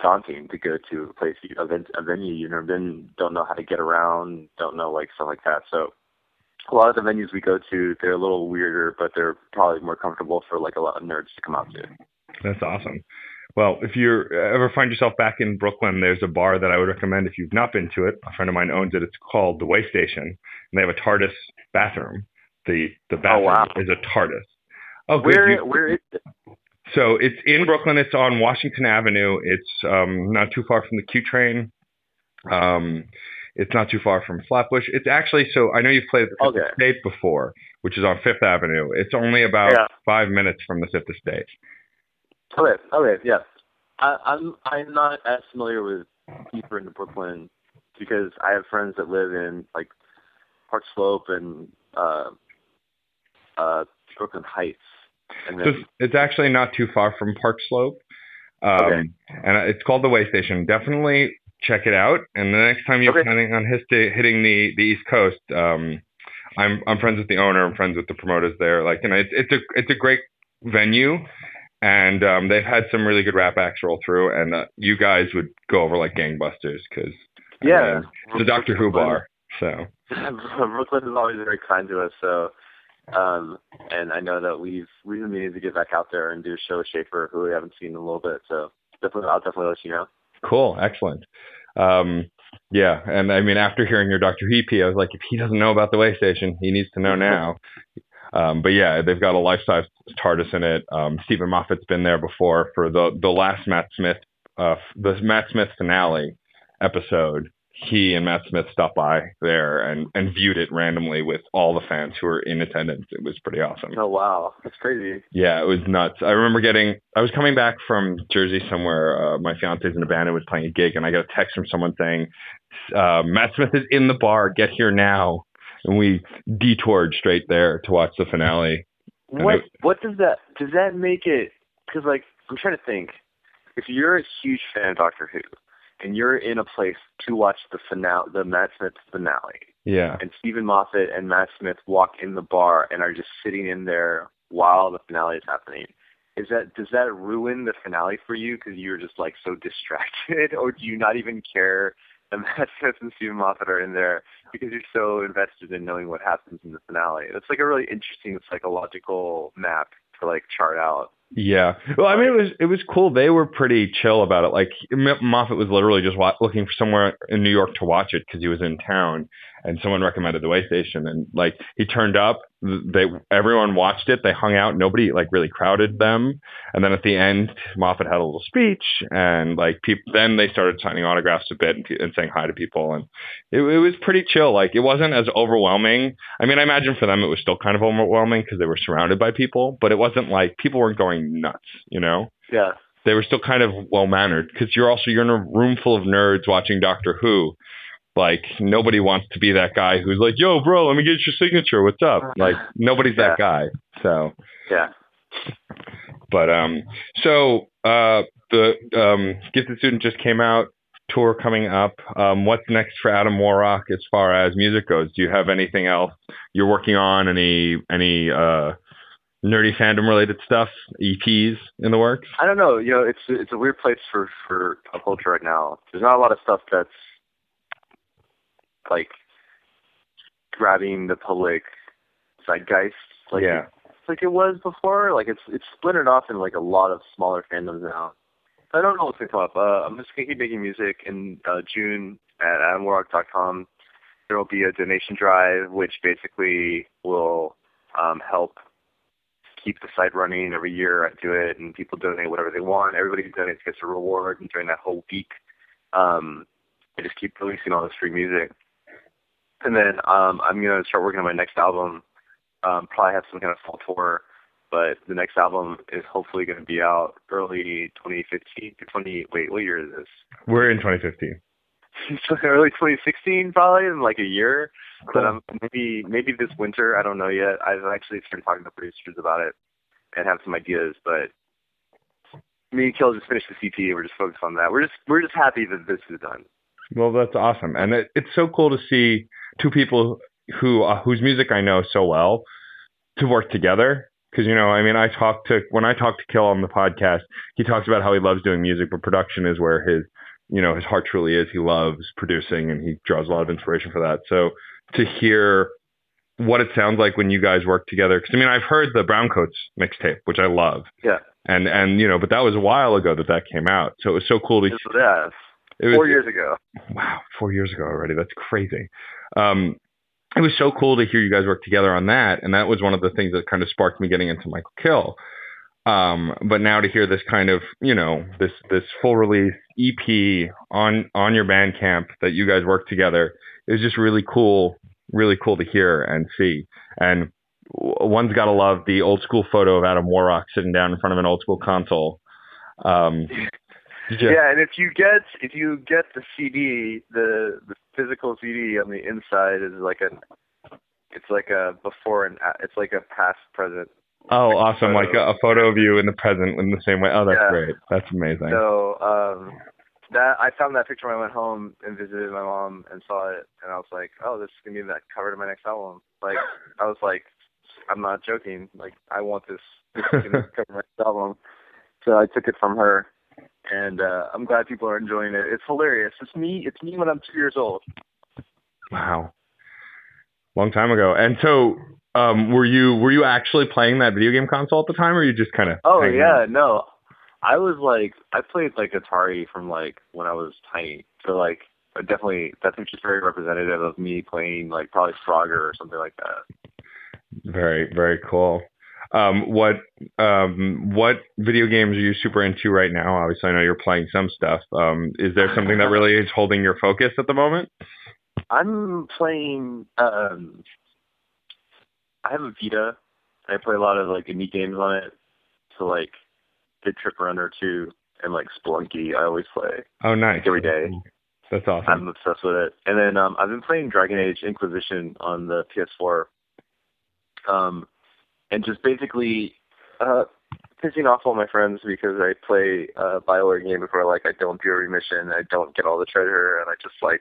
daunting to go to a place you- a, ven- a venue you've never been, don't know how to get around, don't know like stuff like that. So a lot of the venues we go to, they're a little weirder, but they're probably more comfortable for like a lot of nerds to come out to. That's awesome. Well, if you ever find yourself back in Brooklyn, there's a bar that I would recommend if you've not been to it. A friend of mine owns it. It's called the Way Station, and they have a TARDIS bathroom. The the oh, bathroom wow. is a TARDIS. Oh, good. Where You- where is it? So it's in Brooklyn. It's on Washington Avenue. It's um, not too far from the Q train. Um, It's not too far from Flatbush. It's actually so I know you've played the Fifth Okay. Estate before, which is on Fifth Avenue. It's only about Yeah. five minutes from the Fifth Estate. Okay, okay, yeah. I, I'm I'm not as familiar with deeper into Brooklyn because I have friends that live in like Park Slope and uh uh Brooklyn Heights. So it's, it's actually not too far from Park Slope. Um, Okay. And it's called the Way Station. Definitely check it out. And the next time you're Okay. planning on his, hitting the, the East Coast, um, I'm I'm friends with the owner. I'm friends with the promoters there. Like, you know, it's it's a it's a great venue, and um, they've had some really good rap acts roll through. And uh, you guys would go over like gangbusters because yeah. it's a Doctor Who bar. So Brooklyn is always very kind to us, so um and I know that we've we've been meaning to get back out there and do a show with Schaefer who we haven't seen in a little bit, so definitely I'll definitely let you know. Cool, excellent. Um, yeah, and I mean, after hearing your Who EP, I was like, if he doesn't know about the way station, he needs to know now. um, but yeah, they've got a life-size TARDIS in it. Um, Steven Moffat's been there before for the the last Matt Smith, uh, the Matt Smith finale episode. He and Matt Smith stopped by there and and viewed it randomly with all the fans who were in attendance. It was pretty awesome. Oh wow, that's crazy. Yeah, it was nuts. I remember getting, I was coming back from Jersey somewhere. Uh, my fiance's in a band and was playing a gig, and I got a text from someone saying, uh, Matt Smith is in the bar. Get here now. And we detoured straight there to watch the finale. And What it- what does that does that make it? Because like I'm trying to think, if you're a huge fan of Doctor Who, and you're in a place to watch the finale, the Matt Smith finale, Yeah. and Steven Moffat and Matt Smith walk in the bar and are just sitting in there while the finale is happening. Is that does that ruin the finale for you because you're just like so distracted, or do you not even care that Matt Smith and Steven Moffat are in there because you're so invested in knowing what happens in the finale? It's like a really interesting psychological map to like chart out. Yeah. Well, I mean, it was it was cool. They were pretty chill about it. Like Moffat was literally just wa- looking for somewhere in New York to watch it because he was in town, and someone recommended the Way Station, and like he turned up. They everyone watched it. They hung out. Nobody like really crowded them. And then at the end, Moffat had a little speech, and like people. Then they started signing autographs a bit and, pe- and saying hi to people, and it, it was pretty chill. Like it wasn't as overwhelming. I mean, I imagine for them it was still kind of overwhelming because they were surrounded by people, but it wasn't like people weren't going nuts, you know? Yeah. They were still kind of well mannered because you're also you're in a room full of nerds watching Doctor Who. Like nobody wants to be that guy who's like, "Yo, bro, let me get your signature. What's up?" Like nobody's that guy. So, Yeah. but um, so uh, the um, Gifted Student just came out. Tour coming up. Um, what's next for Adam WarRock as far as music goes? Do you have anything else you're working on? Any any uh, nerdy fandom related stuff? EPs in the works? I don't know. You know, it's it's a weird place for for pop culture right now. There's not a lot of stuff that's like grabbing the public zeitgeist. Like yeah. like it was before. Like it's it's splintered off in like a lot of smaller fandoms now. I don't know what's gonna come up. Uh, I'm just gonna keep making music in uh, June at adamwarrock.com. There will be a donation drive, which basically will um, help keep the site running. Every year I do it, and people donate whatever they want. Everybody who donates gets a reward, and during that whole week, um, I just keep releasing all this free music. And then um, I'm gonna start working on my next album. Um, probably have some kind of fall tour, but the next album is hopefully going to be out early 2015 to 20. Wait, what year is this? We're in 2015. early 2016, probably in like a year. But um, maybe maybe this winter. I don't know yet. I've actually started talking to producers about it and have some ideas. But me and kHill just finished the CP. We're just focused on that. We're just we're just happy that this is done. Well, that's awesome, and it, it's so cool to see two people who uh, whose music I know so well to work together. Because you know, I mean, I talk to when I talk to kHill on the podcast, he talks about how he loves doing music, but production is where his you know his heart truly is. He loves producing, and he draws a lot of inspiration for that. So to hear what it sounds like when you guys work together, because I mean, I've heard the Browncoats mixtape, which I love, Yeah. and and you know, but that was a while ago that that came out, so it was so cool to. This yeah. It was, Four years ago. wow, four years ago already. That's crazy. Um, it was so cool to hear you guys work together on that, and that was one of the things that kind of sparked me getting into Mikal kHill. Um, but now to hear this kind of, you know, this this full release EP on on your Bandcamp that you guys work together is just really cool, really cool to hear and see. And one's got to love the old school photo of Adam WarRock sitting down in front of an old school console. Um, yeah. yeah, and if you get if you get the CD, the the physical CD on the inside is like a it's like a before and it's like a past present. Oh, awesome! Like a, a, photo of you in the present in the same way. Oh, that's yeah. great. That's amazing. So um, that I found that picture when I went home and visited my mom and saw it, and I was like, oh, this is gonna be that cover to my next album. Like I was like, I'm not joking. Like I want this. This is gonna cover my next album. So I took it from her, and uh, I'm glad people are enjoying it. It's hilarious. It's me. It's me when I'm two years old. Wow long time ago. And so, um, were you were you actually playing that video game console at the time, or you just kind of? Oh yeah, out? no. I was like, I played like Atari from like when I was tiny. So like, definitely that's just very representative of me playing like probably Frogger or something like that. Very very cool. Um, what um, what video games are you super into right now? Obviously, I know you're playing some stuff. Um, is there something that really is holding your focus at the moment? I'm playing. Um, I have a Vita. I play a lot of like indie games on it. So like, Bit Trip Runner two and like Spelunky. I always play. Oh, nice. Every day. That's awesome. I'm obsessed with it. And then um, I've been playing Dragon Age Inquisition on the PS4. Um, and just basically uh, pissing off all my friends because I play a Bioware game before like I don't do every mission, I don't get all the treasure, and I just like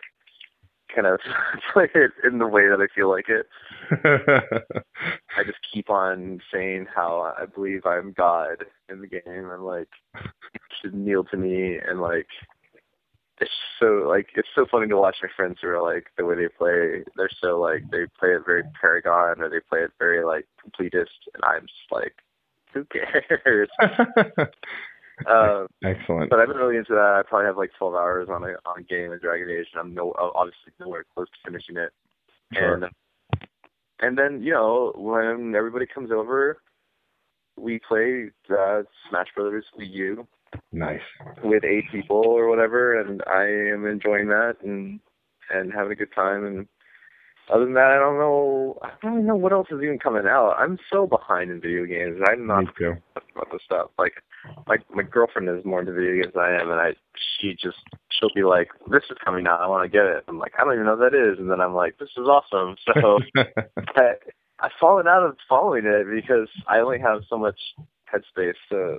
kind of play it in the way that I feel like it. I just keep on saying how I believe I'm God in the game and like should kneel to me and like it's so like it's so funny to watch my friends who are like the way they play they're so like they play it very paragon or they play it very like completist and I'm just like who cares? Um, Excellent. But I've been really into that. I probably have like 12 hours on a on a game of Dragon Age, and I'm no obviously nowhere close to finishing it. Sure. And and then you know when everybody comes over, we play uh, Smash Brothers Wii U. Nice. With eight people or whatever, and I am enjoying that and and having a good time. And other than that, I don't know. I don't even know what else is even coming out. I'm so behind in video games. I'm not about this stuff. Like my my girlfriend is more into video games than I am, and I she just she'll be like, "This is coming out. I want to get it." I'm like, "I don't even know what that is," and then I'm like, "This is awesome." So I, I've fallen out of following it because I only have so much headspace to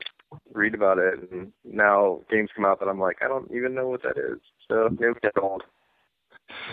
read about it, and now games come out that I'm like, I don't even know what that is. So maybe get old.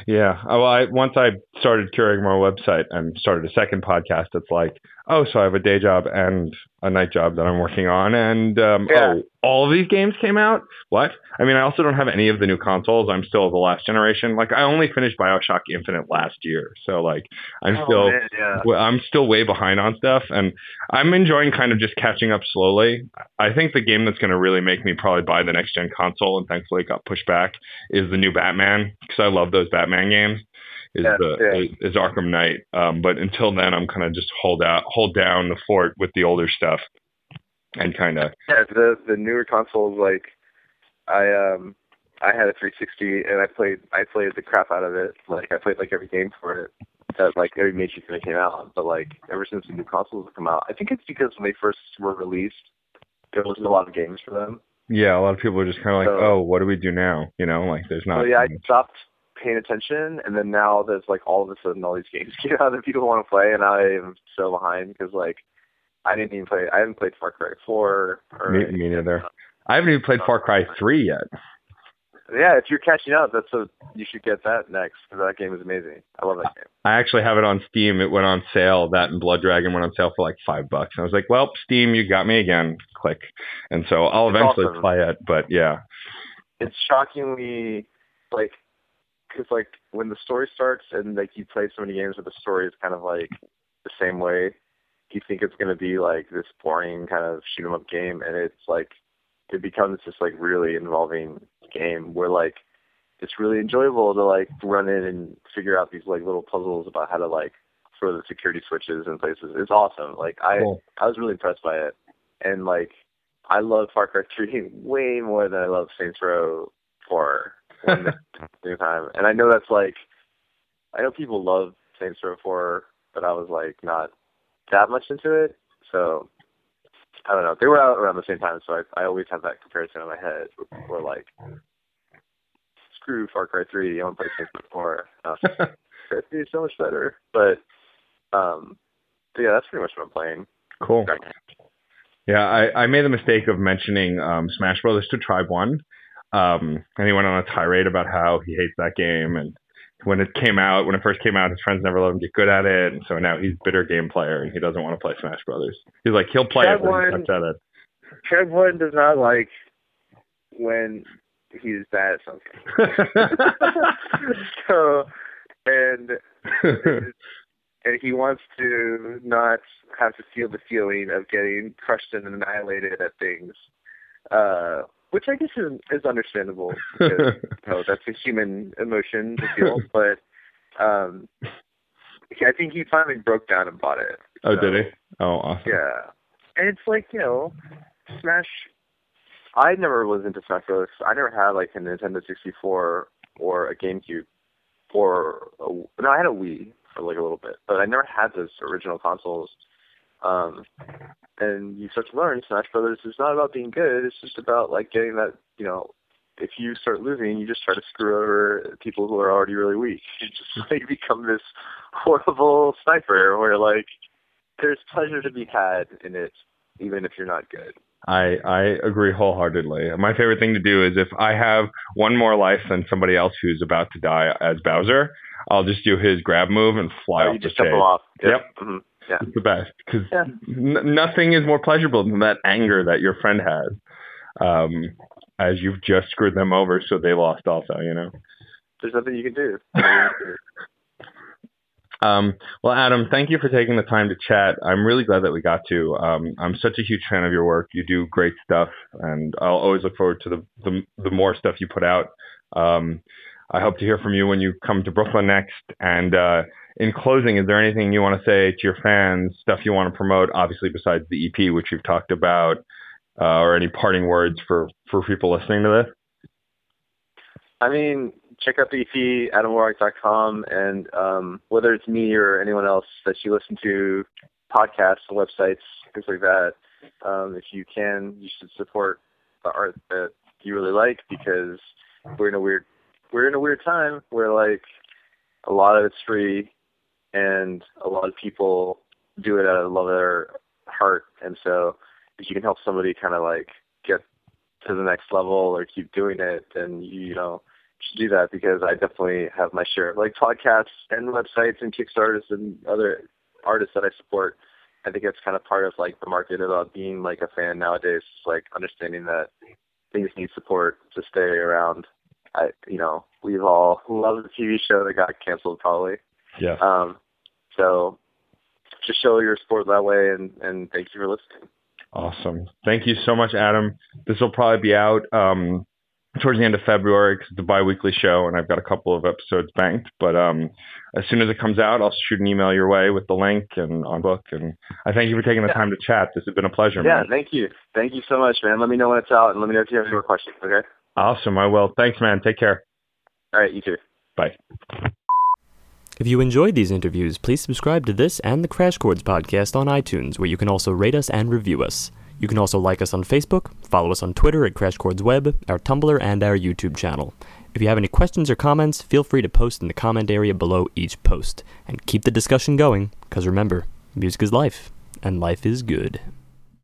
Yeah. Uh, well, I once I started curating my website and started a second podcast. It's like, oh, so I have a day job and a night job that I'm working on, and um, yeah. oh, all of these games came out. What? I mean, I also don't have any of the new consoles. I'm still the last generation. Like, I only finished Bioshock Infinite last year, so like, I'm oh, still, man, yeah. I'm still way behind on stuff, and I'm enjoying kind of just catching up slowly. I think the game that's going to really make me probably buy the next gen console, and thankfully got pushed back, is the new Batman because I love those Batman games is the is Arkham Knight. Um, but until then, I'm kind of just hold out, hold down the fort with the older stuff, and kind of Yeah, the the newer consoles like I um I had a 360 and I played I played the crap out of it. Like I played like every game for it that like every major game that came out. But like ever since the new consoles have come out, I think it's because when they first were released, there wasn't a lot of games for them. yeah. A lot of people are just kind of like, So- oh, what do we do now? You know, like there's not. So yeah, I stopped paying attention, and then now there's like all of a sudden all these games came out that people want to play, and I am so behind because like I didn't even play. I haven't played Far Cry 4 or Me, me neither. I haven't even played Far Cry 3 yet. Yeah, if you're catching up, that's a you should get that next because that game is amazing. I love that game. I actually have it on Steam. It went on sale. That and Blood Dragon went on sale for like five bucks. And I was like, well, Steam, you got me again. Click. And so I'll It's eventually awesome. play it. But yeah, It's shockingly like because like when the story starts and like you play so many games where the story is kind of like the same way, you think it's gonna be like this boring kind of shoot 'em up game, and it's like it becomes this like really involving game where like it's really enjoyable to like run in and figure out these like little puzzles about how to like throw the security switches in places. It's awesome. Like I Cool. I was really impressed by it. and like I love Far Cry 3 way more than I love Saints Row 4 at the same time. And I know that's like, I know people love Saints Row 4, but I was like not that much into it. So I don't know. They were out around the same time, so I, I always have that comparison in my head. Where, like, screw Far Cry 3, I want to play Saints Row 4. Uh, Far Cry 3 is so much better. But um, but yeah, that's pretty much what I'm playing. Cool. Yeah, I, I made the mistake of mentioning um, Smash Brothers to Tribe One, um, and he went on a tirade about how he hates that game. And when it came out, when it first came out, his friends never let him get good at it, and so now he's a bitter game player and he doesn't want to play Smash Brothers. He's like he'll play Tribe it, but he One- sucks at it. Tribe One does not like when he's bad at something. so, and and he wants to not have to feel the feeling of getting crushed and annihilated at things, uh, which I guess is, is understandable because you know, that's a human emotion to feel. But um, I think he finally broke down and bought it. oh, So, did he? Oh, awesome. Yeah, and it's like you know, Smash. I never was into Smash Bros. I never had like a Nintendo 64 or a GameCube, or a, no, I had a Wii for like a little bit, but I never had those original consoles. Um, and you start to learn Smash Brothers is not about being good. It's just about like getting that you know. If you start losing, you just try to screw over people who are already really weak. You just like become this horrible sniper where like there's pleasure to be had in it, even if you're not good. I I agree wholeheartedly. My favorite thing to do is if I have one more life than somebody else who's about to die as Bowser, I'll just do his grab move and fly Oh, off you the just jump stage. off. Yep. Mhm. Yeah. It's the best because Yeah. n- nothing is more pleasurable than that anger that your friend has, um, as you've just screwed them over, so they lost also. You know. There's nothing you can do. Um, well, Adam, thank you for taking the time to chat. I'm really glad that we got to. Um, I'm such a huge fan of your work. You do great stuff, and I'll always look forward to the the, the more stuff you put out. Um, I hope to hear from you when you come to Brooklyn next. And uh, in closing, is there anything you want to say to your fans? Stuff you want to promote? Obviously, besides the EP, which we've talked about, uh, or any parting words for for people listening to this? I mean, check out the EP, adamwarrock.com, and um, whether it's me or anyone else that you listen to, podcasts, websites, things like that, um, if you can, you should support the art that you really like because we're in a weird we're in a weird time where like a lot of it's free and a lot of people do it out of love of their heart and so if you can help somebody kind of like get to the next level or keep doing it then you, know should do that because I definitely have my share of like podcasts and websites and Kickstarters and other artists that I support. I think it's kind of part of like the market about being like a fan nowadays, like understanding that things need support to stay around. I, you know, we've all loved the TV show that got canceled probably. Yeah. Um, so just show your support that way and, and thank you for listening. Awesome. Thank you so much, Adam. This will probably be out um, towards the end of February because it's a bi-weekly show and I've got a couple of episodes banked. But um, as soon as it comes out, I'll shoot an email your way with the link and on book. And I thank you for taking the time to chat. This has been a pleasure, Yeah, man. thank you. Thank you so much, man. Let me know when it's out and let me know if you have any more questions, okay? Awesome. I will. Thanks, man. Take care. All right, you too. Bye. If you enjoyed these interviews, please subscribe to this and the Crash Chords podcast on iTunes, where you can also rate us and review us. You can also like us on Facebook, follow us on Twitter at Crash Chords Web, our Tumblr, and our YouTube channel. If you have any questions or comments, feel free to post in the comment area below each post. And keep the discussion going, because remember, music is life, and life is good.